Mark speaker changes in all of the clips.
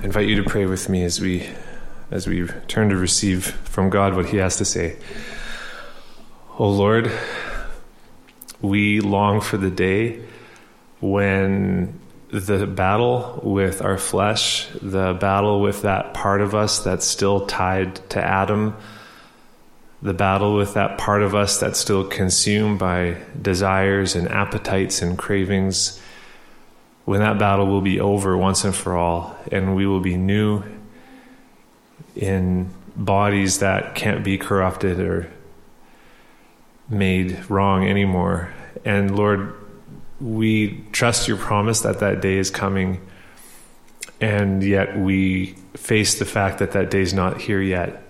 Speaker 1: I invite you to pray with me as we as we turn to receive from God what he has to say. Oh Lord, we long for the day when the battle with our flesh, the battle with that part of us that's still tied to Adam, the battle with that part of us that's still consumed by desires and appetites and cravings, when that battle will be over once and for all, and we will be new in bodies that can't be corrupted or made wrong anymore. And Lord, we trust your promise that that day is coming, and yet we face the fact that that day is not here yet.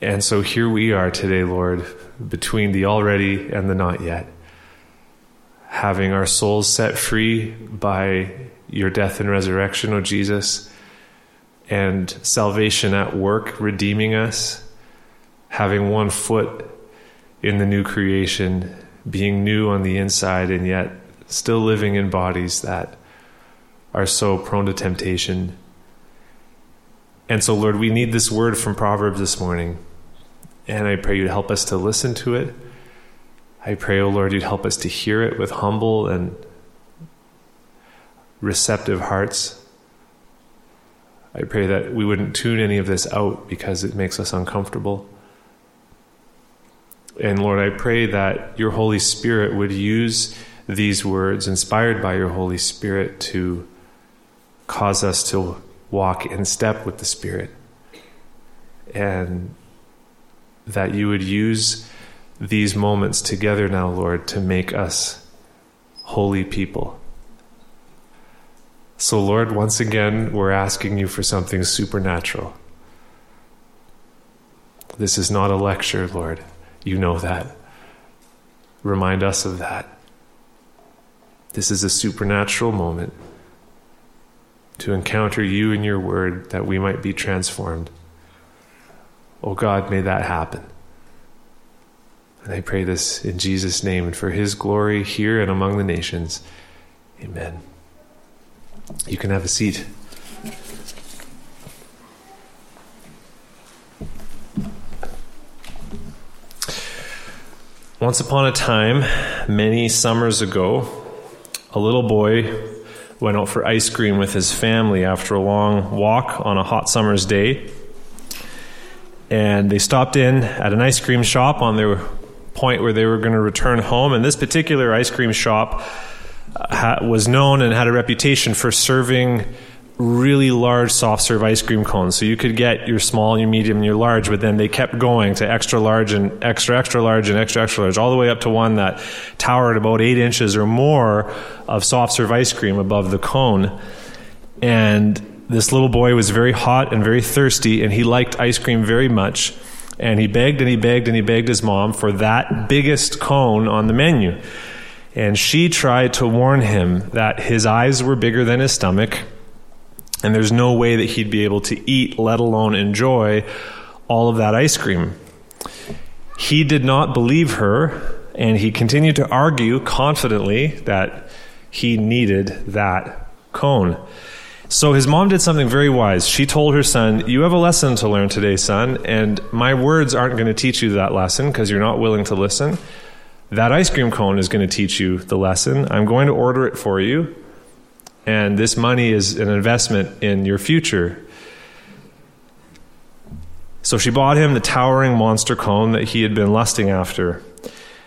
Speaker 1: And so here we are today, Lord, between the already and the not yet, having our souls set free by your death and resurrection, O Jesus, and salvation at work, redeeming us, having one foot in the new creation being new on the inside and yet still living in bodies that are so prone to temptation. And so, Lord, we need this word from Proverbs this morning. And I pray you'd help us to listen to it. I pray, oh Lord, you'd help us to hear it with humble and receptive hearts. I pray that we wouldn't tune any of this out because it makes us uncomfortable. And Lord, I pray that your Holy Spirit would use these words, inspired by your Holy Spirit, to cause us to walk in step with the Spirit. And that you would use these moments together now, Lord, to make us holy people. So, Lord, once again, we're asking you for something supernatural. This is not a lecture, Lord. You know that. Remind us of that. This is a supernatural moment to encounter you and your word that we might be transformed. Oh God, may that happen. And I pray this in Jesus' name and for his glory here and among the nations. Amen. You can have a seat. Once upon a time, many summers ago, a little boy went out for ice cream with his family after a long walk on a hot summer's day. And they stopped in at an ice cream shop on their point where they were going to return home. And this particular ice cream shop uh, was known and had a reputation for serving really large soft serve ice cream cones. So you could get your small, your medium, and your large, but then they kept going to extra large and extra, extra large and extra, extra large, all the way up to one that towered about eight inches or more of soft serve ice cream above the cone. And this little boy was very hot and very thirsty, and he liked ice cream very much. And he begged and he begged and he begged his mom for that biggest cone on the menu. And she tried to warn him that his eyes were bigger than his stomach and there's no way that he'd be able to eat, let alone enjoy, all of that ice cream. He did not believe her, and he continued to argue confidently that he needed that cone. So his mom did something very wise. She told her son, You have a lesson to learn today, son, and my words aren't going to teach you that lesson because you're not willing to listen. That ice cream cone is going to teach you the lesson. I'm going to order it for you and this money is an investment in your future. So she bought him the towering monster cone that he had been lusting after.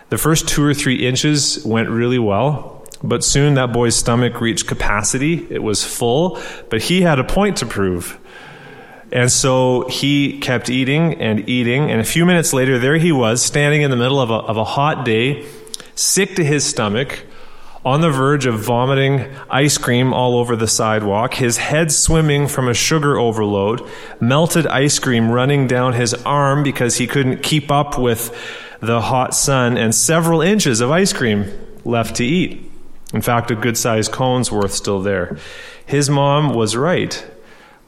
Speaker 1: The first two or three inches went really well, but soon that boy's stomach reached capacity. It was full, but he had a point to prove. And so he kept eating and eating, and a few minutes later, there he was, standing in the middle of a, of a hot day, sick to his stomach, on the verge of vomiting ice cream all over the sidewalk, his head swimming from a sugar overload, melted ice cream running down his arm because he couldn't keep up with the hot sun, and several inches of ice cream left to eat. In fact, a good sized cone's worth still there. His mom was right.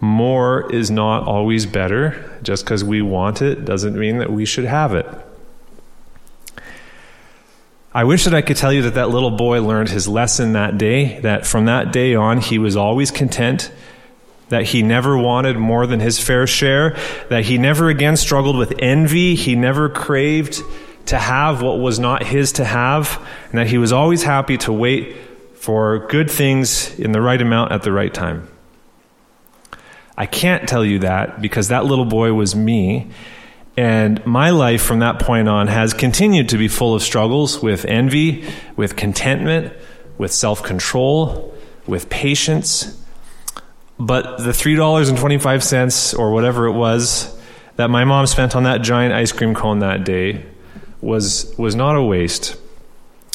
Speaker 1: More is not always better. Just because we want it doesn't mean that we should have it. I wish that I could tell you that that little boy learned his lesson that day, that from that day on he was always content that he never wanted more than his fair share, that he never again struggled with envy, he never craved to have what was not his to have, and that he was always happy to wait for good things in the right amount at the right time. I can't tell you that because that little boy was me. And my life from that point on has continued to be full of struggles with envy, with contentment, with self control, with patience. But the $3.25 or whatever it was that my mom spent on that giant ice cream cone that day was, was not a waste.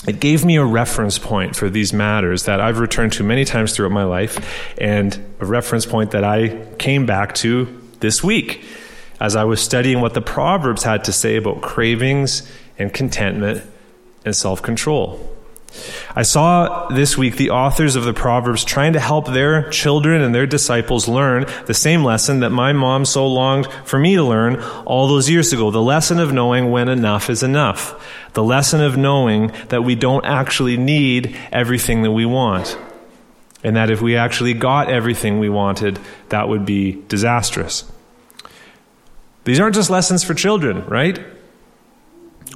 Speaker 1: It gave me a reference point for these matters that I've returned to many times throughout my life, and a reference point that I came back to this week as I was studying what the Proverbs had to say about cravings and contentment and self control. I saw this week the authors of the Proverbs trying to help their children and their disciples learn the same lesson that my mom so longed for me to learn all those years ago the lesson of knowing when enough is enough, the lesson of knowing that we don't actually need everything that we want. And that if we actually got everything we wanted, that would be disastrous. These aren't just lessons for children, right?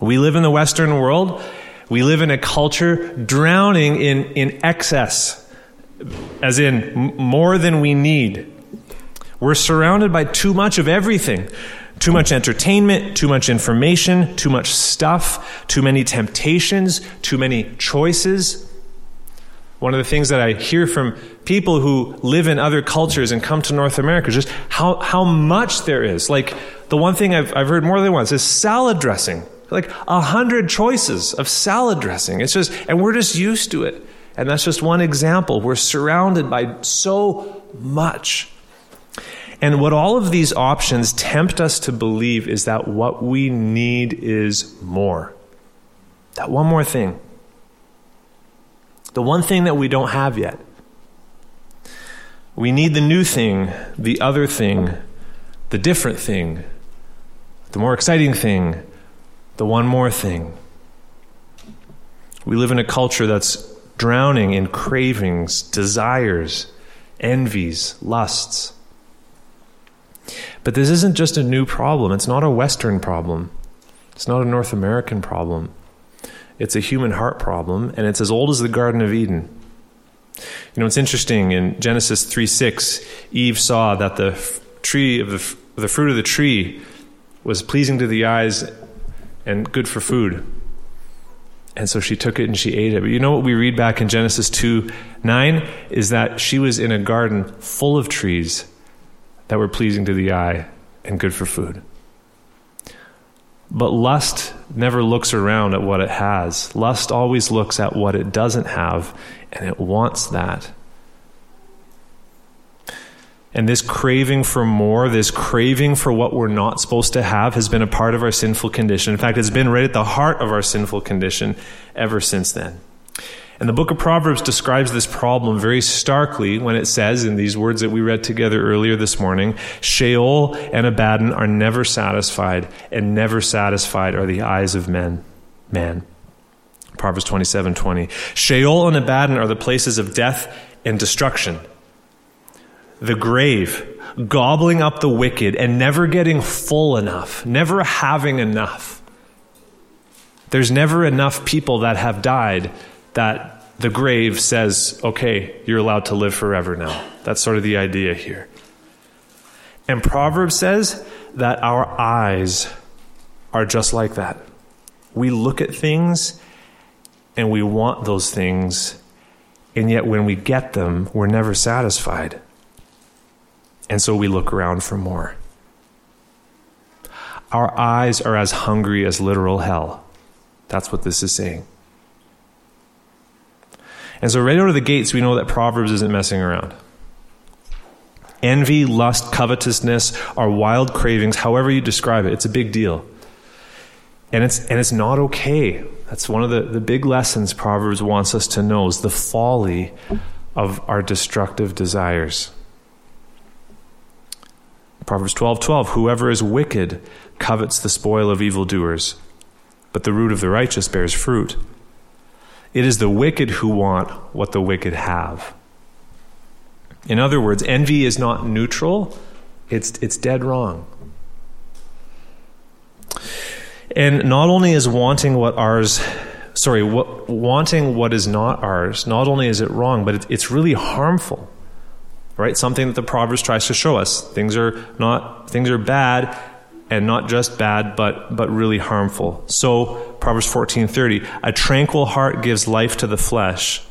Speaker 1: We live in the Western world we live in a culture drowning in, in excess, as in m- more than we need. We're surrounded by too much of everything too much entertainment, too much information, too much stuff, too many temptations, too many choices. One of the things that I hear from people who live in other cultures and come to North America is just how, how much there is. Like, the one thing I've, I've heard more than once is salad dressing like a hundred choices of salad dressing. It's just, and we're just used to it. And that's just one example. We're surrounded by so much. And what all of these options tempt us to believe is that what we need is more. That one more thing. The one thing that we don't have yet. We need the new thing, the other thing, the different thing, the more exciting thing, the one more thing. We live in a culture that's drowning in cravings, desires, envies, lusts. But this isn't just a new problem. It's not a Western problem. It's not a North American problem. It's a human heart problem, and it's as old as the Garden of Eden. You know, it's interesting. In Genesis 3 6, Eve saw that the tree of the, the fruit of the tree was pleasing to the eyes and good for food. And so she took it and she ate it. But you know what we read back in Genesis 2 9 is that she was in a garden full of trees that were pleasing to the eye and good for food. But lust never looks around at what it has. Lust always looks at what it doesn't have, and it wants that. And this craving for more, this craving for what we're not supposed to have, has been a part of our sinful condition. In fact, it's been right at the heart of our sinful condition ever since then. And the book of Proverbs describes this problem very starkly when it says, in these words that we read together earlier this morning, Sheol and Abaddon are never satisfied, and never satisfied are the eyes of men. Man. Proverbs 27 20. Sheol and Abaddon are the places of death and destruction the grave, gobbling up the wicked and never getting full enough, never having enough. There's never enough people that have died that the grave says, okay, you're allowed to live forever now. That's sort of the idea here. And Proverbs says that our eyes are just like that. We look at things and we want those things, and yet when we get them, we're never satisfied. And so we look around for more. Our eyes are as hungry as literal hell. That's what this is saying. And so, right out of the gates, we know that Proverbs isn't messing around. Envy, lust, covetousness are wild cravings, however you describe it. It's a big deal. And it's, and it's not okay. That's one of the, the big lessons Proverbs wants us to know is the folly of our destructive desires. Proverbs 12 12, whoever is wicked covets the spoil of evildoers, but the root of the righteous bears fruit. It is the wicked who want what the wicked have. In other words, envy is not neutral, it's, it's dead wrong. And not only is wanting what ours, sorry, what, wanting what is not ours, not only is it wrong, but it, it's really harmful. Right? Something that the Proverbs tries to show us. Things are not things are bad and not just bad, but but really harmful. So Proverbs fourteen thirty, a tranquil heart gives life to the flesh,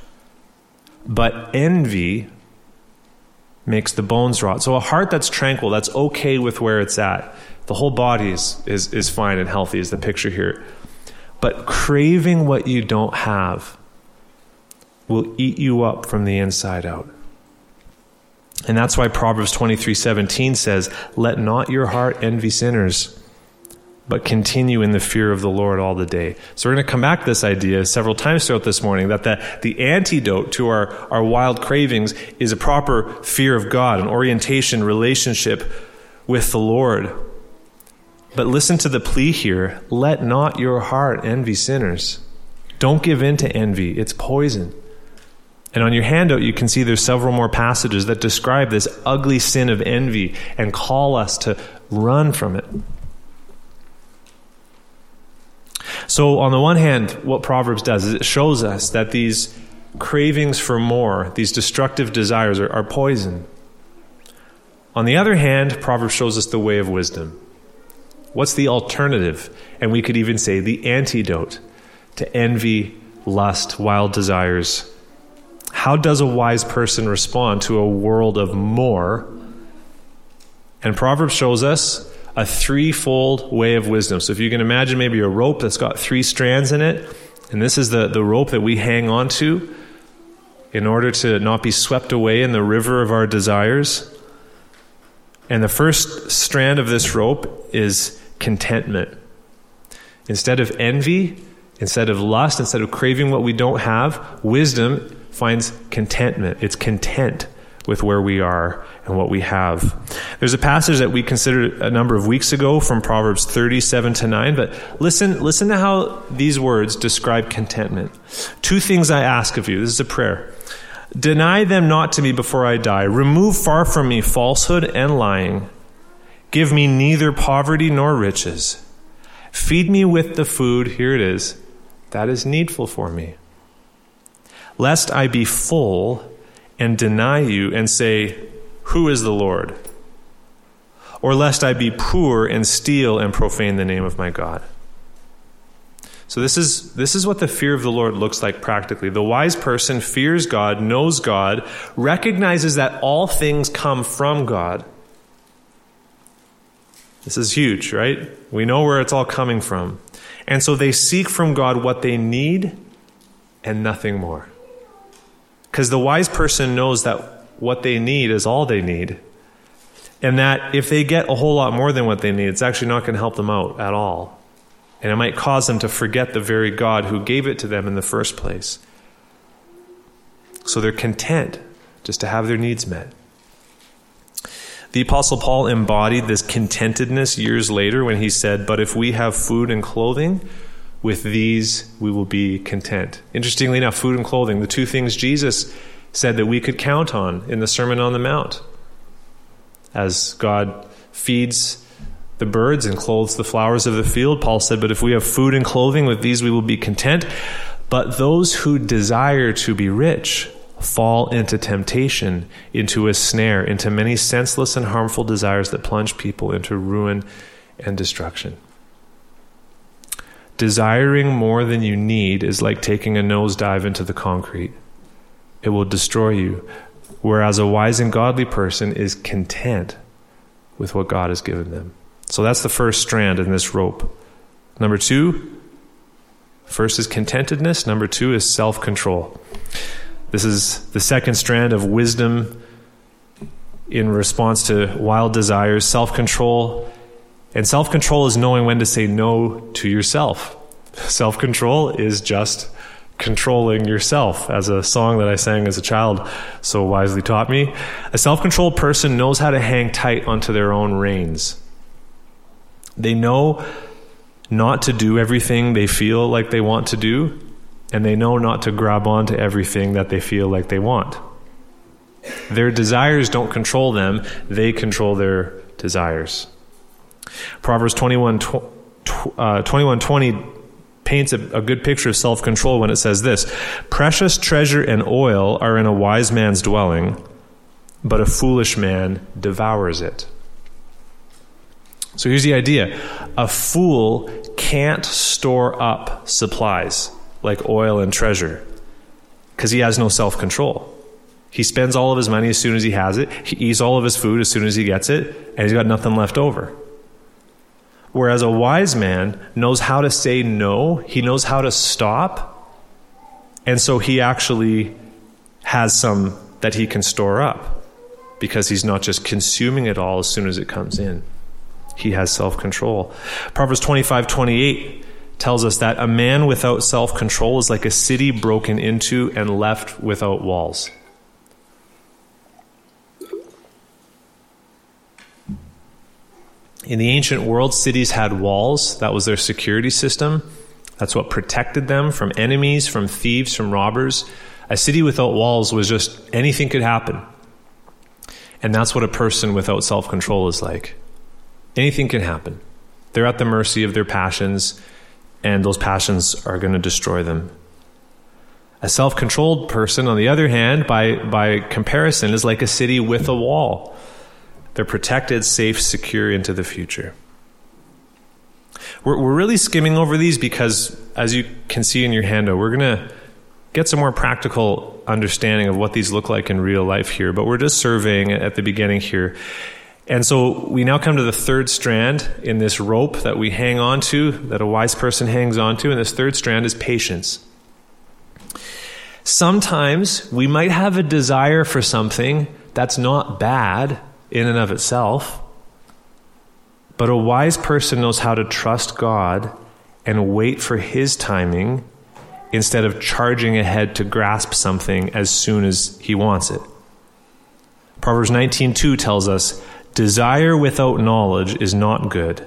Speaker 1: but envy makes the bones rot. So a heart that's tranquil, that's okay with where it's at. The whole body is, is, is fine and healthy, is the picture here. But craving what you don't have will eat you up from the inside out. And that's why Proverbs 23 17 says, Let not your heart envy sinners, but continue in the fear of the Lord all the day. So we're going to come back to this idea several times throughout this morning that the, the antidote to our, our wild cravings is a proper fear of God, an orientation, relationship with the Lord. But listen to the plea here let not your heart envy sinners. Don't give in to envy, it's poison. And on your handout, you can see there's several more passages that describe this ugly sin of envy and call us to run from it. So, on the one hand, what Proverbs does is it shows us that these cravings for more, these destructive desires, are, are poison. On the other hand, Proverbs shows us the way of wisdom. What's the alternative? And we could even say the antidote to envy, lust, wild desires. How does a wise person respond to a world of more? And Proverbs shows us a threefold way of wisdom. So if you can imagine maybe a rope that's got three strands in it, and this is the, the rope that we hang on to in order to not be swept away in the river of our desires. And the first strand of this rope is contentment. Instead of envy, instead of lust, instead of craving what we don't have, wisdom finds contentment. It's content with where we are and what we have. There's a passage that we considered a number of weeks ago from Proverbs 37 to 9, but listen, listen to how these words describe contentment. Two things I ask of you. This is a prayer. Deny them not to me before I die. Remove far from me falsehood and lying. Give me neither poverty nor riches. Feed me with the food, here it is, that is needful for me. Lest I be full and deny you and say, Who is the Lord? Or lest I be poor and steal and profane the name of my God. So this is this is what the fear of the Lord looks like practically. The wise person fears God, knows God, recognizes that all things come from God. This is huge, right? We know where it's all coming from. And so they seek from God what they need and nothing more. Because the wise person knows that what they need is all they need. And that if they get a whole lot more than what they need, it's actually not going to help them out at all. And it might cause them to forget the very God who gave it to them in the first place. So they're content just to have their needs met. The Apostle Paul embodied this contentedness years later when he said, But if we have food and clothing, with these we will be content. Interestingly enough, food and clothing, the two things Jesus said that we could count on in the Sermon on the Mount. As God feeds the birds and clothes the flowers of the field, Paul said, But if we have food and clothing, with these we will be content. But those who desire to be rich fall into temptation, into a snare, into many senseless and harmful desires that plunge people into ruin and destruction. Desiring more than you need is like taking a nosedive into the concrete. It will destroy you. Whereas a wise and godly person is content with what God has given them. So that's the first strand in this rope. Number two, first is contentedness. Number two is self control. This is the second strand of wisdom in response to wild desires, self control and self control is knowing when to say no to yourself. Self control is just controlling yourself, as a song that I sang as a child so wisely taught me. A self controlled person knows how to hang tight onto their own reins. They know not to do everything they feel like they want to do, and they know not to grab onto everything that they feel like they want. Their desires don't control them, they control their desires. Proverbs 21 tw- uh, 2120 paints a, a good picture of self control when it says this Precious treasure and oil are in a wise man's dwelling, but a foolish man devours it. So here's the idea a fool can't store up supplies like oil and treasure because he has no self control. He spends all of his money as soon as he has it, he eats all of his food as soon as he gets it, and he's got nothing left over. Whereas a wise man knows how to say no, he knows how to stop, and so he actually has some that he can store up because he's not just consuming it all as soon as it comes in. He has self control. Proverbs 25 28 tells us that a man without self control is like a city broken into and left without walls. In the ancient world, cities had walls. That was their security system. That's what protected them from enemies, from thieves, from robbers. A city without walls was just anything could happen. And that's what a person without self control is like. Anything can happen. They're at the mercy of their passions, and those passions are going to destroy them. A self controlled person, on the other hand, by, by comparison, is like a city with a wall. They're protected, safe, secure into the future. We're, we're really skimming over these because, as you can see in your handout, we're going to get some more practical understanding of what these look like in real life here, but we're just surveying at the beginning here. And so we now come to the third strand in this rope that we hang on to, that a wise person hangs on to, and this third strand is patience. Sometimes we might have a desire for something that's not bad, in and of itself. But a wise person knows how to trust God and wait for His timing instead of charging ahead to grasp something as soon as he wants it. Proverbs 19:2 tells us, "Desire without knowledge is not good,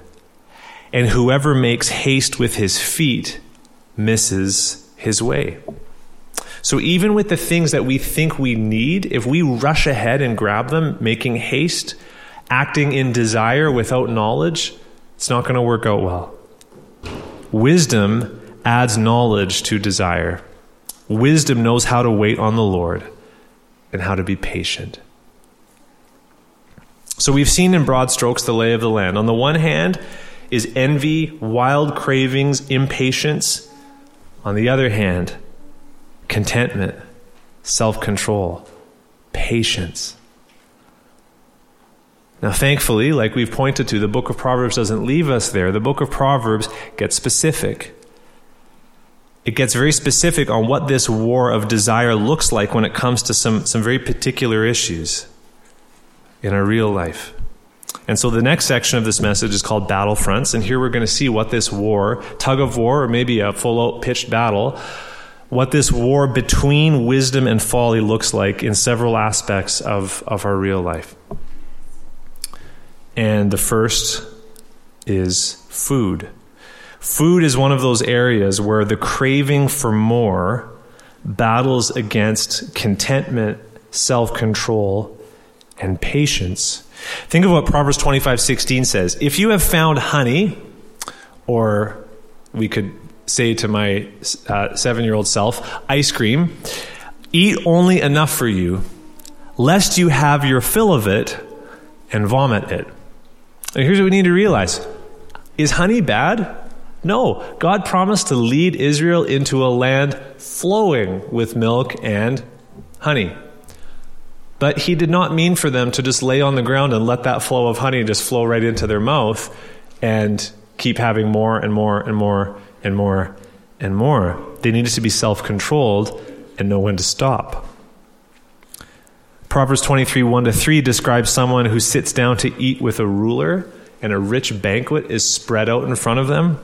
Speaker 1: and whoever makes haste with his feet misses his way." So even with the things that we think we need, if we rush ahead and grab them, making haste, acting in desire without knowledge, it's not going to work out well. Wisdom adds knowledge to desire. Wisdom knows how to wait on the Lord and how to be patient. So we've seen in broad strokes the lay of the land. On the one hand is envy, wild cravings, impatience. On the other hand, contentment, self control, patience. Now, thankfully, like we've pointed to, the book of Proverbs doesn't leave us there. The book of Proverbs gets specific. It gets very specific on what this war of desire looks like when it comes to some, some very particular issues in our real life. And so the next section of this message is called Battlefronts. And here we're going to see what this war, tug of war, or maybe a full out pitched battle, what this war between wisdom and folly looks like in several aspects of, of our real life. And the first is food. Food is one of those areas where the craving for more battles against contentment, self control, and patience. Think of what Proverbs 25 16 says. If you have found honey, or we could say to my uh, seven year old self, ice cream, eat only enough for you, lest you have your fill of it and vomit it. And here's what we need to realize Is honey bad? No. God promised to lead Israel into a land flowing with milk and honey. But he did not mean for them to just lay on the ground and let that flow of honey just flow right into their mouth and keep having more and more and more and more and more. They needed to be self controlled and know when to stop. Proverbs 23 1 to 3 describes someone who sits down to eat with a ruler and a rich banquet is spread out in front of them.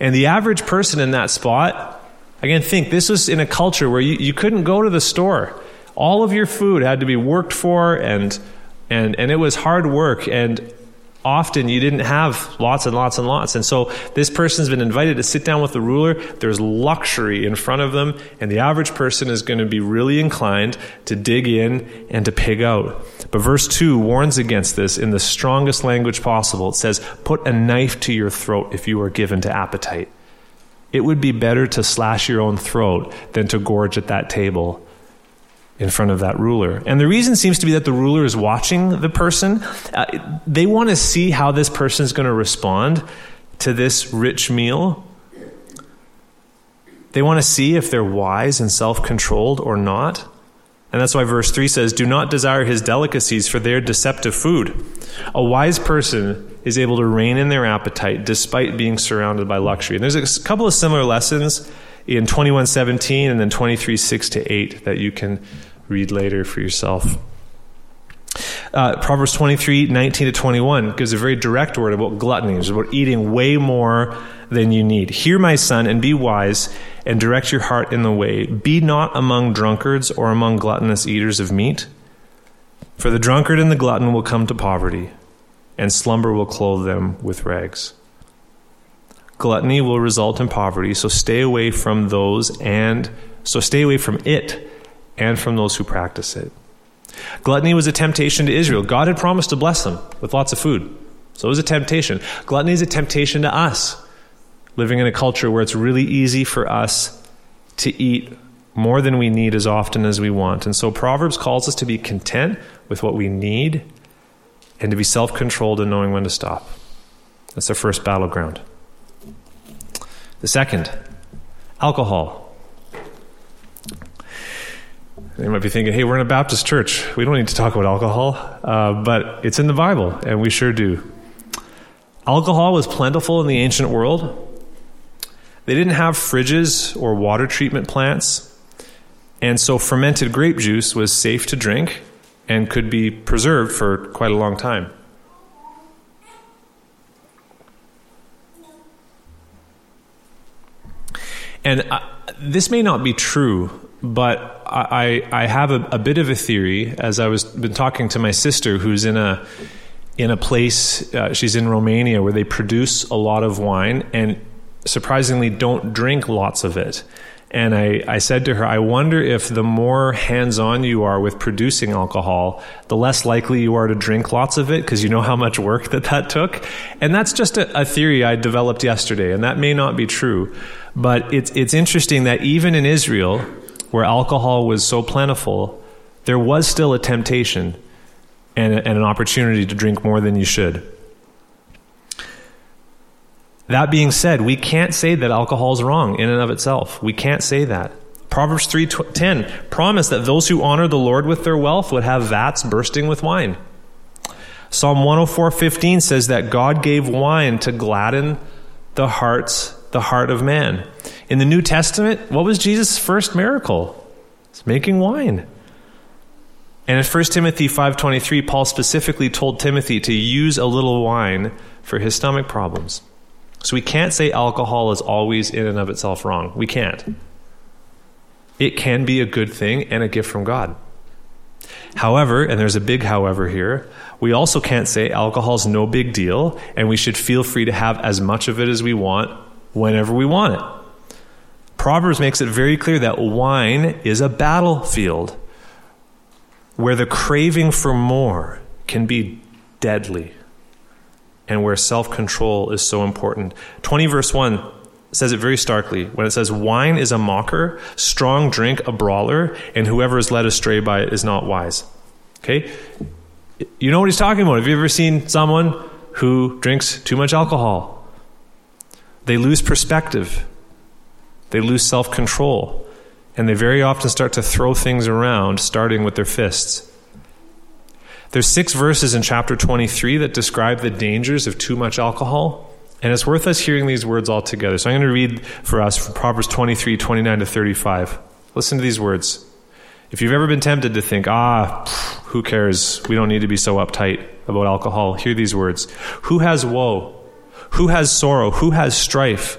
Speaker 1: And the average person in that spot, again, think this was in a culture where you, you couldn't go to the store. All of your food had to be worked for and and and it was hard work and often you didn't have lots and lots and lots. And so this person's been invited to sit down with the ruler. There's luxury in front of them, and the average person is going to be really inclined to dig in and to pig out. But verse 2 warns against this in the strongest language possible. It says, Put a knife to your throat if you are given to appetite. It would be better to slash your own throat than to gorge at that table in front of that ruler. And the reason seems to be that the ruler is watching the person. Uh, they want to see how this person is going to respond to this rich meal. They want to see if they're wise and self controlled or not. And that's why verse 3 says, Do not desire his delicacies, for they are deceptive food. A wise person is able to rein in their appetite despite being surrounded by luxury. And there's a couple of similar lessons in 21:17 and then 23:6 to 8 that you can read later for yourself. Uh, Proverbs 23, 19 to 21 gives a very direct word about gluttony. It's about eating way more than you need. Hear, my son, and be wise, and direct your heart in the way. Be not among drunkards or among gluttonous eaters of meat, for the drunkard and the glutton will come to poverty, and slumber will clothe them with rags. Gluttony will result in poverty, so stay away from those and so stay away from it and from those who practice it. Gluttony was a temptation to Israel. God had promised to bless them with lots of food. So it was a temptation. Gluttony is a temptation to us, living in a culture where it's really easy for us to eat more than we need as often as we want. And so Proverbs calls us to be content with what we need and to be self controlled in knowing when to stop. That's our first battleground. The second, alcohol. You might be thinking, hey, we're in a Baptist church. We don't need to talk about alcohol. Uh, but it's in the Bible, and we sure do. Alcohol was plentiful in the ancient world. They didn't have fridges or water treatment plants. And so fermented grape juice was safe to drink and could be preserved for quite a long time. And uh, this may not be true, but I, I have a, a, bit of a theory as I was been talking to my sister who's in a in a place uh, she's in Romania where they produce a lot of wine and surprisingly don't drink lots of it. And I, I said to her, I wonder if the more hands on you are with producing alcohol, the less likely you are to drink lots of it because you know how much work that that took. And that's just a, a theory I developed yesterday, and that may not be true. But it's, it's interesting that even in Israel, where alcohol was so plentiful, there was still a temptation and, and an opportunity to drink more than you should. That being said, we can't say that alcohol is wrong in and of itself. We can't say that. Proverbs 3:10 promised that those who honor the Lord with their wealth would have vats bursting with wine. Psalm 104:15 says that God gave wine to gladden the hearts the heart of man. In the New Testament, what was Jesus' first miracle? It's making wine. And in 1 Timothy 5:23, Paul specifically told Timothy to use a little wine for his stomach problems. So we can't say alcohol is always in and of itself wrong. We can't. It can be a good thing and a gift from God. However, and there's a big however here, we also can't say alcohol's no big deal and we should feel free to have as much of it as we want whenever we want it. Proverbs makes it very clear that wine is a battlefield where the craving for more can be deadly and where self control is so important. 20 verse 1 says it very starkly when it says, Wine is a mocker, strong drink a brawler, and whoever is led astray by it is not wise. Okay? You know what he's talking about. Have you ever seen someone who drinks too much alcohol? They lose perspective, they lose self control, and they very often start to throw things around, starting with their fists. There's six verses in chapter 23 that describe the dangers of too much alcohol. And it's worth us hearing these words all together. So I'm going to read for us from Proverbs 23, 29 to 35. Listen to these words. If you've ever been tempted to think, ah, who cares? We don't need to be so uptight about alcohol, hear these words. Who has woe? Who has sorrow? Who has strife?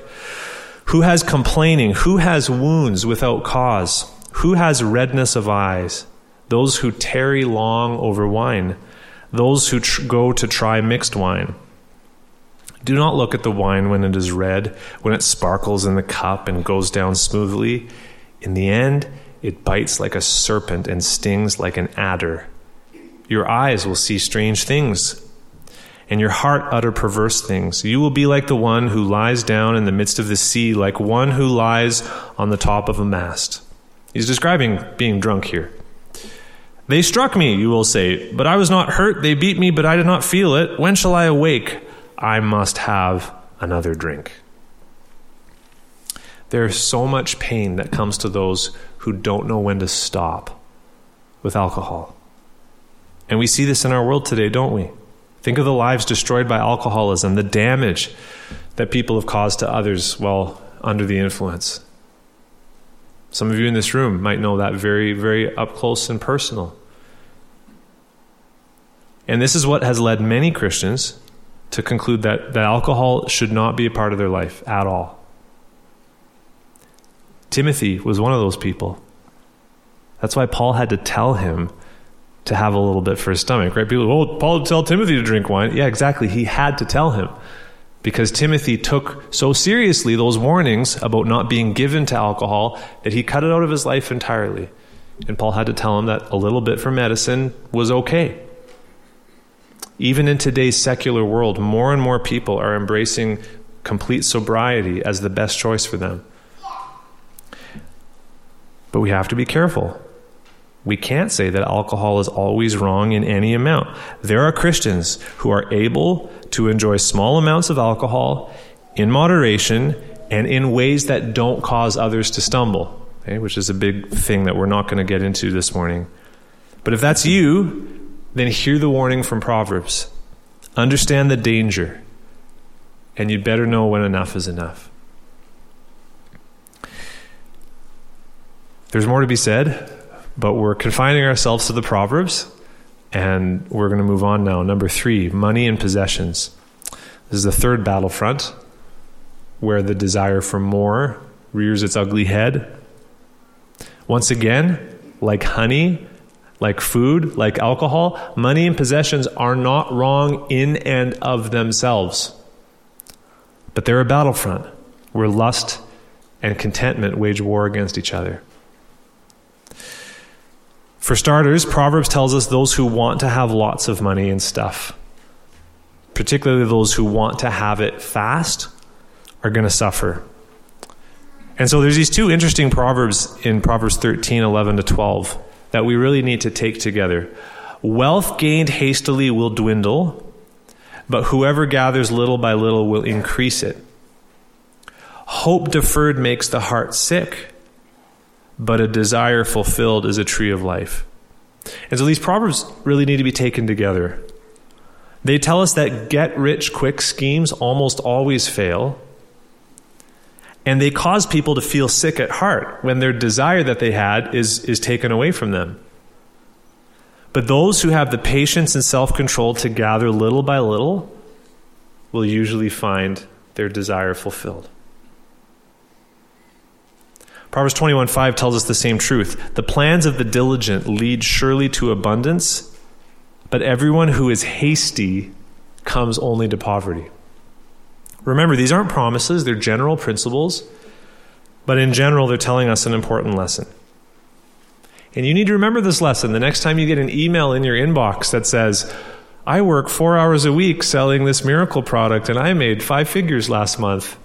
Speaker 1: Who has complaining? Who has wounds without cause? Who has redness of eyes? those who tarry long over wine. those who tr- go to try mixed wine. Do not look at the wine when it is red, when it sparkles in the cup and goes down smoothly. In the end, it bites like a serpent and stings like an adder. Your eyes will see strange things, and your heart utter perverse things. You will be like the one who lies down in the midst of the sea, like one who lies on the top of a mast. He's describing being drunk here. They struck me, you will say, but I was not hurt. They beat me, but I did not feel it. When shall I awake? I must have another drink. There's so much pain that comes to those who don't know when to stop with alcohol. And we see this in our world today, don't we? Think of the lives destroyed by alcoholism, the damage that people have caused to others while under the influence. Some of you in this room might know that very, very up close and personal. And this is what has led many Christians to conclude that, that alcohol should not be a part of their life at all. Timothy was one of those people. That's why Paul had to tell him to have a little bit for his stomach, right? People, oh, Paul tell Timothy to drink wine. Yeah, exactly. He had to tell him because Timothy took so seriously those warnings about not being given to alcohol that he cut it out of his life entirely. And Paul had to tell him that a little bit for medicine was okay. Even in today's secular world, more and more people are embracing complete sobriety as the best choice for them. But we have to be careful. We can't say that alcohol is always wrong in any amount. There are Christians who are able to enjoy small amounts of alcohol in moderation and in ways that don't cause others to stumble, okay, which is a big thing that we're not going to get into this morning. But if that's you, then hear the warning from Proverbs. Understand the danger, and you'd better know when enough is enough. There's more to be said, but we're confining ourselves to the Proverbs, and we're going to move on now. Number three money and possessions. This is the third battlefront where the desire for more rears its ugly head. Once again, like honey, like food, like alcohol, money and possessions are not wrong in and of themselves. But they're a battlefront where lust and contentment wage war against each other. For starters, Proverbs tells us those who want to have lots of money and stuff, particularly those who want to have it fast, are going to suffer. And so there's these two interesting proverbs in Proverbs 13, 11 to 12 that we really need to take together. Wealth gained hastily will dwindle, but whoever gathers little by little will increase it. Hope deferred makes the heart sick but a desire fulfilled is a tree of life. And so these proverbs really need to be taken together. They tell us that get rich quick schemes almost always fail. And they cause people to feel sick at heart when their desire that they had is, is taken away from them. But those who have the patience and self control to gather little by little will usually find their desire fulfilled. Proverbs 21 5 tells us the same truth. The plans of the diligent lead surely to abundance, but everyone who is hasty comes only to poverty. Remember, these aren't promises, they're general principles, but in general, they're telling us an important lesson. And you need to remember this lesson the next time you get an email in your inbox that says, I work four hours a week selling this miracle product and I made five figures last month.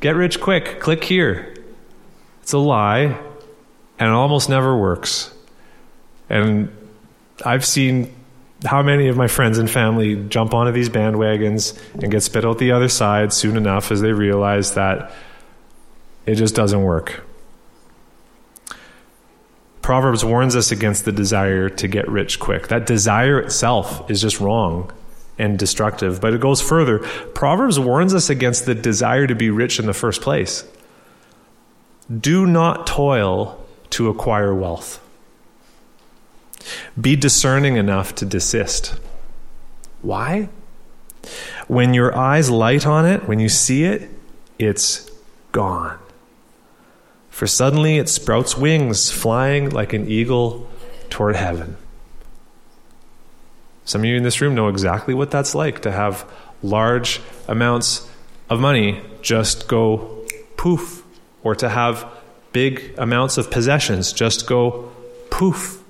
Speaker 1: Get rich quick. Click here. It's a lie, and it almost never works. And I've seen how many of my friends and family jump onto these bandwagons and get spit out the other side soon enough as they realize that it just doesn't work. Proverbs warns us against the desire to get rich quick. That desire itself is just wrong and destructive. But it goes further. Proverbs warns us against the desire to be rich in the first place. Do not toil to acquire wealth. Be discerning enough to desist. Why? When your eyes light on it, when you see it, it's gone. For suddenly it sprouts wings, flying like an eagle toward heaven. Some of you in this room know exactly what that's like to have large amounts of money just go poof, or to have big amounts of possessions just go poof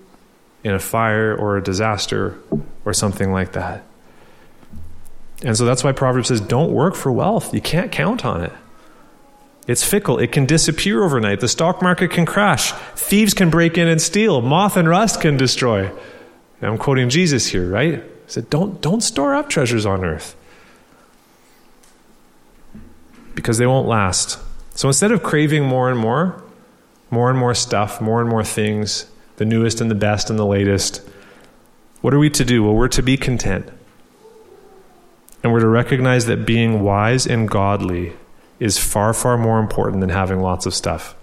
Speaker 1: in a fire or a disaster or something like that. And so that's why Proverbs says don't work for wealth. You can't count on it. It's fickle. It can disappear overnight. The stock market can crash. Thieves can break in and steal. Moth and rust can destroy. I'm quoting Jesus here, right? He said, don't, don't store up treasures on earth because they won't last. So instead of craving more and more, more and more stuff, more and more things, the newest and the best and the latest, what are we to do? Well, we're to be content. And we're to recognize that being wise and godly is far, far more important than having lots of stuff.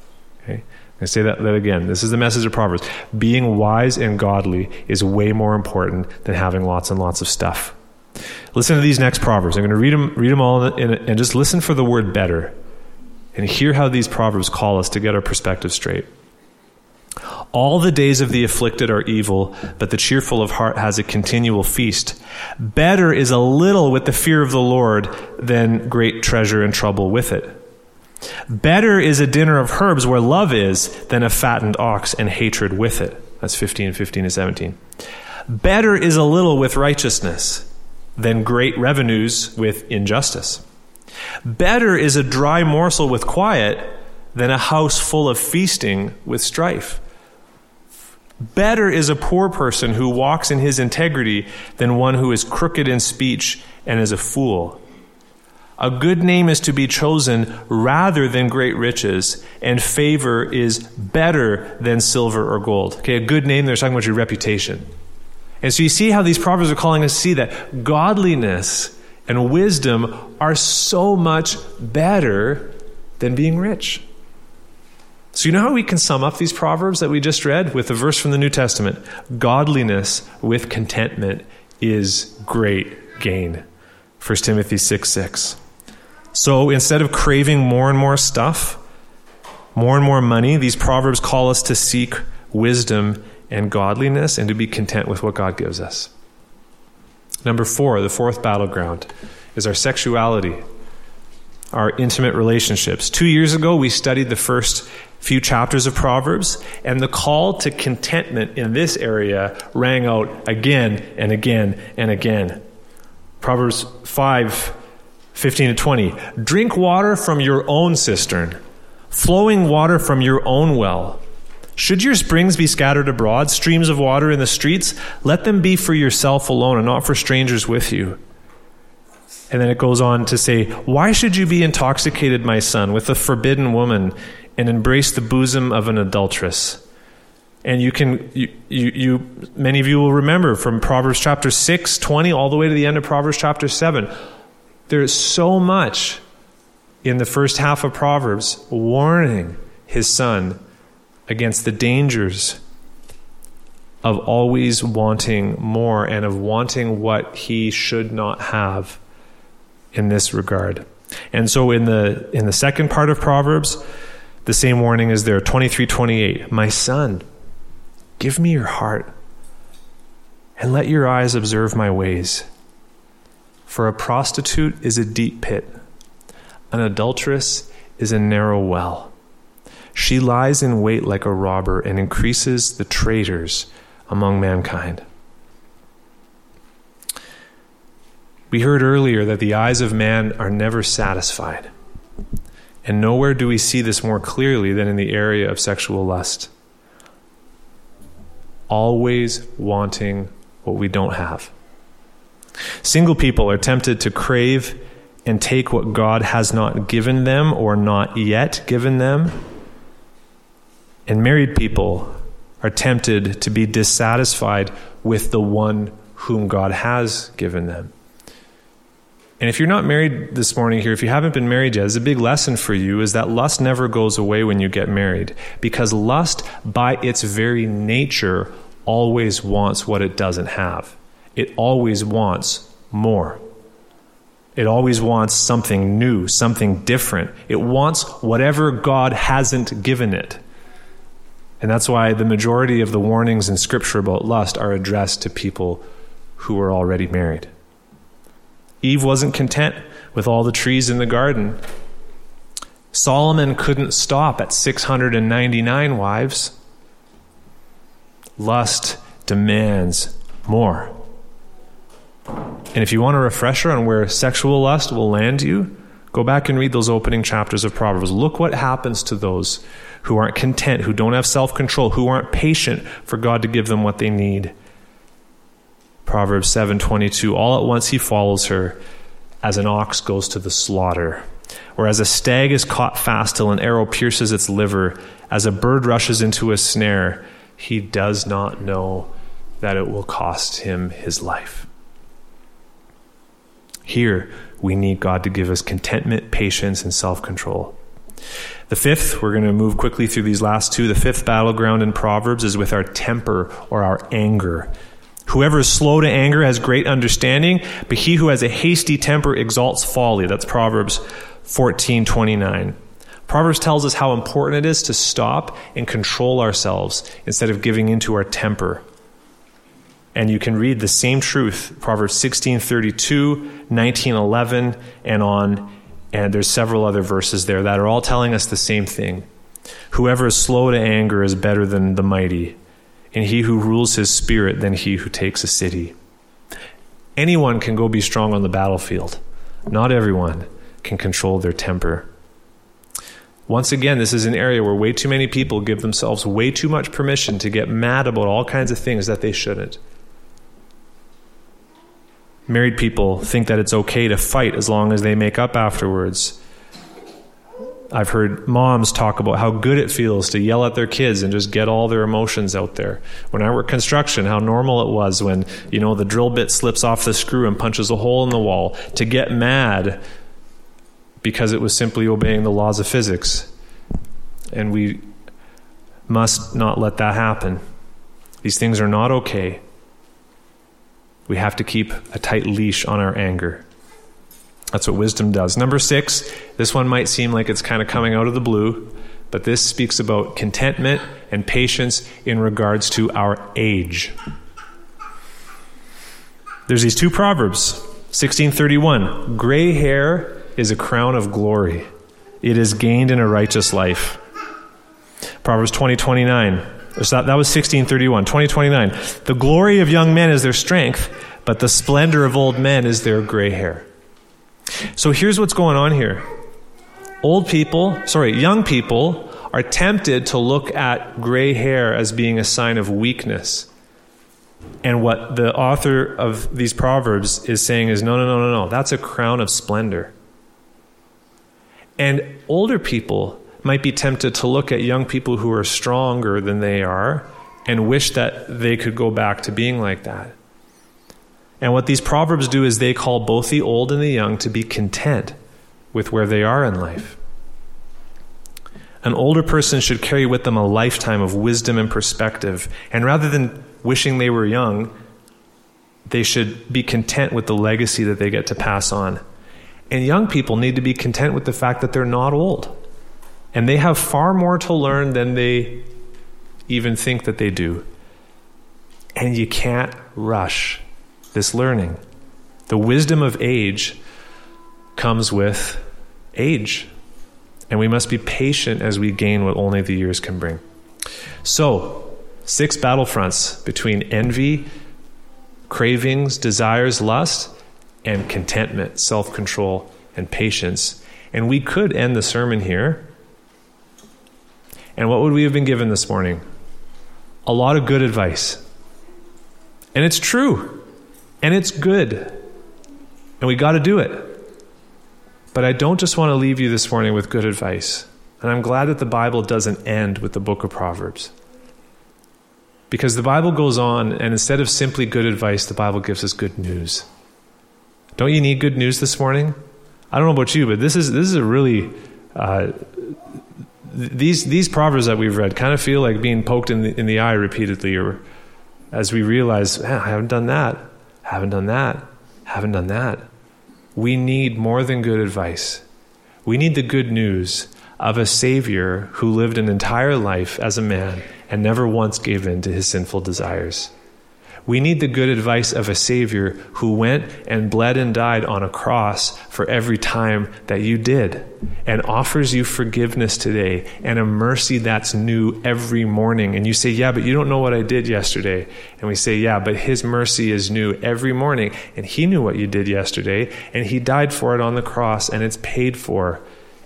Speaker 1: Okay? I say that, that again. This is the message of Proverbs. Being wise and godly is way more important than having lots and lots of stuff. Listen to these next Proverbs. I'm going to read them, read them all in, in, and just listen for the word better. And hear how these Proverbs call us to get our perspective straight. All the days of the afflicted are evil, but the cheerful of heart has a continual feast. Better is a little with the fear of the Lord than great treasure and trouble with it. Better is a dinner of herbs where love is than a fattened ox and hatred with it. That's 15, 15 and 17. Better is a little with righteousness than great revenues with injustice. Better is a dry morsel with quiet than a house full of feasting with strife. Better is a poor person who walks in his integrity than one who is crooked in speech and is a fool. A good name is to be chosen rather than great riches, and favor is better than silver or gold. Okay, a good name, they're talking about your reputation. And so you see how these proverbs are calling us to see that godliness and wisdom are so much better than being rich. So, you know how we can sum up these proverbs that we just read with a verse from the New Testament? Godliness with contentment is great gain. 1 Timothy 6 6. So, instead of craving more and more stuff, more and more money, these proverbs call us to seek wisdom and godliness and to be content with what God gives us. Number four, the fourth battleground, is our sexuality, our intimate relationships. Two years ago, we studied the first few chapters of Proverbs, and the call to contentment in this area rang out again and again and again. Proverbs 5 15 to 20. Drink water from your own cistern, flowing water from your own well. Should your springs be scattered abroad, streams of water in the streets, let them be for yourself alone and not for strangers with you. And then it goes on to say, Why should you be intoxicated, my son, with a forbidden woman and embrace the bosom of an adulteress? And you can, you, you, you, many of you will remember from Proverbs chapter 6, 20, all the way to the end of Proverbs chapter 7. There is so much in the first half of Proverbs warning his son against the dangers of always wanting more and of wanting what he should not have in this regard. And so in the in the second part of Proverbs, the same warning is there 23:28. My son, give me your heart and let your eyes observe my ways. For a prostitute is a deep pit, an adulteress is a narrow well. She lies in wait like a robber and increases the traitors among mankind. We heard earlier that the eyes of man are never satisfied. And nowhere do we see this more clearly than in the area of sexual lust. Always wanting what we don't have. Single people are tempted to crave and take what God has not given them or not yet given them and married people are tempted to be dissatisfied with the one whom God has given them. And if you're not married this morning here, if you haven't been married yet, it's a big lesson for you is that lust never goes away when you get married. Because lust, by its very nature, always wants what it doesn't have. It always wants more. It always wants something new, something different. It wants whatever God hasn't given it. And that's why the majority of the warnings in Scripture about lust are addressed to people who were already married. Eve wasn't content with all the trees in the garden. Solomon couldn't stop at 699 wives. Lust demands more. And if you want a refresher on where sexual lust will land you, go back and read those opening chapters of Proverbs. Look what happens to those who aren't content, who don't have self control, who aren't patient for God to give them what they need. Proverbs 7:22 All at once he follows her as an ox goes to the slaughter or as a stag is caught fast till an arrow pierces its liver as a bird rushes into a snare he does not know that it will cost him his life. Here, we need God to give us contentment, patience, and self control. The fifth, we're going to move quickly through these last two. The fifth battleground in Proverbs is with our temper or our anger. Whoever is slow to anger has great understanding, but he who has a hasty temper exalts folly. That's Proverbs 14:29. Proverbs tells us how important it is to stop and control ourselves instead of giving into our temper. And you can read the same truth, Proverbs 16:32, 19:11 and on and there's several other verses there that are all telling us the same thing. Whoever is slow to anger is better than the mighty, and he who rules his spirit than he who takes a city. Anyone can go be strong on the battlefield. Not everyone can control their temper. Once again, this is an area where way too many people give themselves way too much permission to get mad about all kinds of things that they shouldn't. Married people think that it's okay to fight as long as they make up afterwards. I've heard moms talk about how good it feels to yell at their kids and just get all their emotions out there. When I worked construction, how normal it was when, you know, the drill bit slips off the screw and punches a hole in the wall to get mad because it was simply obeying the laws of physics. And we must not let that happen. These things are not okay. We have to keep a tight leash on our anger. That's what wisdom does. Number six, this one might seem like it's kind of coming out of the blue, but this speaks about contentment and patience in regards to our age. There's these two proverbs 1631 gray hair is a crown of glory. It is gained in a righteous life. Proverbs 20, 29. So that, that was 1631. 2029. The glory of young men is their strength, but the splendor of old men is their gray hair. So here's what's going on here. Old people, sorry, young people are tempted to look at gray hair as being a sign of weakness. And what the author of these proverbs is saying is no, no, no, no, no. That's a crown of splendor. And older people might be tempted to look at young people who are stronger than they are and wish that they could go back to being like that. And what these proverbs do is they call both the old and the young to be content with where they are in life. An older person should carry with them a lifetime of wisdom and perspective. And rather than wishing they were young, they should be content with the legacy that they get to pass on. And young people need to be content with the fact that they're not old. And they have far more to learn than they even think that they do. And you can't rush this learning. The wisdom of age comes with age. And we must be patient as we gain what only the years can bring. So, six battlefronts between envy, cravings, desires, lust, and contentment, self control, and patience. And we could end the sermon here. And what would we have been given this morning? A lot of good advice. And it's true. And it's good. And we got to do it. But I don't just want to leave you this morning with good advice. And I'm glad that the Bible doesn't end with the book of Proverbs. Because the Bible goes on, and instead of simply good advice, the Bible gives us good news. Don't you need good news this morning? I don't know about you, but this is this is a really uh, these these proverbs that we've read kind of feel like being poked in the, in the eye repeatedly, or as we realize, I haven't done that, haven't done that, haven't done that. We need more than good advice. We need the good news of a Savior who lived an entire life as a man and never once gave in to his sinful desires. We need the good advice of a Savior who went and bled and died on a cross for every time that you did and offers you forgiveness today and a mercy that's new every morning. And you say, Yeah, but you don't know what I did yesterday. And we say, Yeah, but His mercy is new every morning. And He knew what you did yesterday and He died for it on the cross and it's paid for.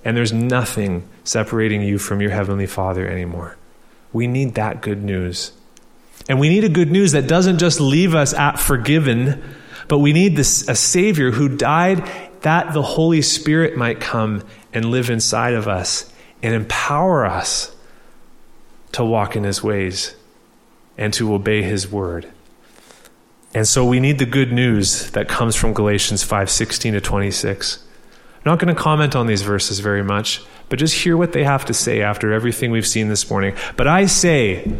Speaker 1: And there's nothing separating you from your Heavenly Father anymore. We need that good news. And we need a good news that doesn't just leave us at forgiven, but we need this, a Savior who died that the Holy Spirit might come and live inside of us and empower us to walk in His ways and to obey His word. And so we need the good news that comes from Galatians 5 16 to 26. I'm not going to comment on these verses very much, but just hear what they have to say after everything we've seen this morning. But I say,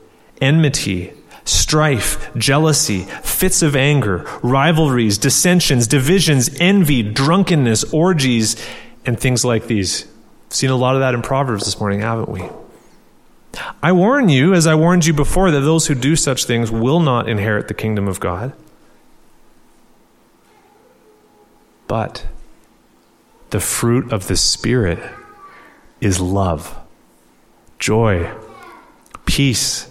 Speaker 1: enmity, strife, jealousy, fits of anger, rivalries, dissensions, divisions, envy, drunkenness, orgies, and things like these. We've seen a lot of that in Proverbs this morning, haven't we? I warn you, as I warned you before, that those who do such things will not inherit the kingdom of God. But the fruit of the Spirit is love, joy, peace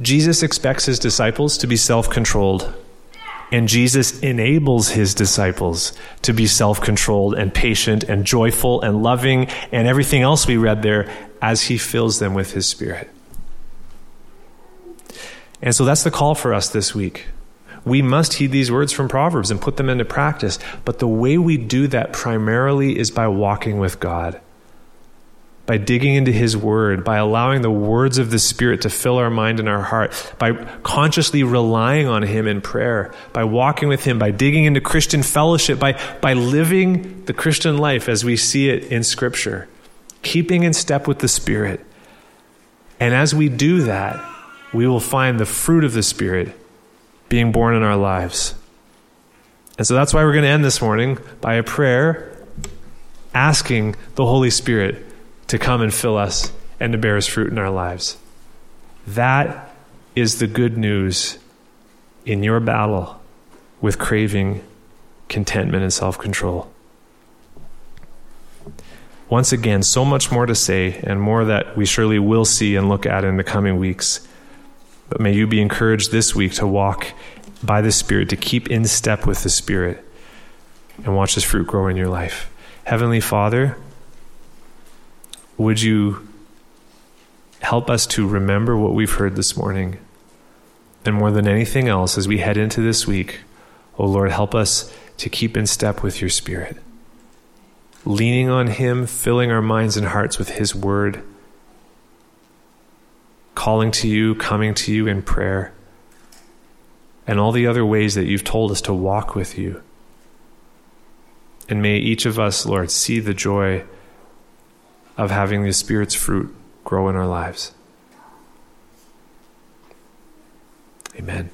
Speaker 1: Jesus expects his disciples to be self controlled. And Jesus enables his disciples to be self controlled and patient and joyful and loving and everything else we read there as he fills them with his spirit. And so that's the call for us this week. We must heed these words from Proverbs and put them into practice. But the way we do that primarily is by walking with God by digging into His Word, by allowing the words of the Spirit to fill our mind and our heart, by consciously relying on Him in prayer, by walking with Him, by digging into Christian fellowship, by, by living the Christian life as we see it in Scripture, keeping in step with the Spirit. And as we do that, we will find the fruit of the Spirit being borne in our lives. And so that's why we're going to end this morning by a prayer asking the Holy Spirit to come and fill us and to bear his fruit in our lives. That is the good news in your battle with craving, contentment, and self control. Once again, so much more to say, and more that we surely will see and look at in the coming weeks. But may you be encouraged this week to walk by the Spirit, to keep in step with the Spirit, and watch this fruit grow in your life. Heavenly Father, would you help us to remember what we've heard this morning? And more than anything else, as we head into this week, oh Lord, help us to keep in step with your Spirit. Leaning on Him, filling our minds and hearts with His Word, calling to you, coming to you in prayer, and all the other ways that you've told us to walk with you. And may each of us, Lord, see the joy of having the Spirit's fruit grow in our lives. Amen.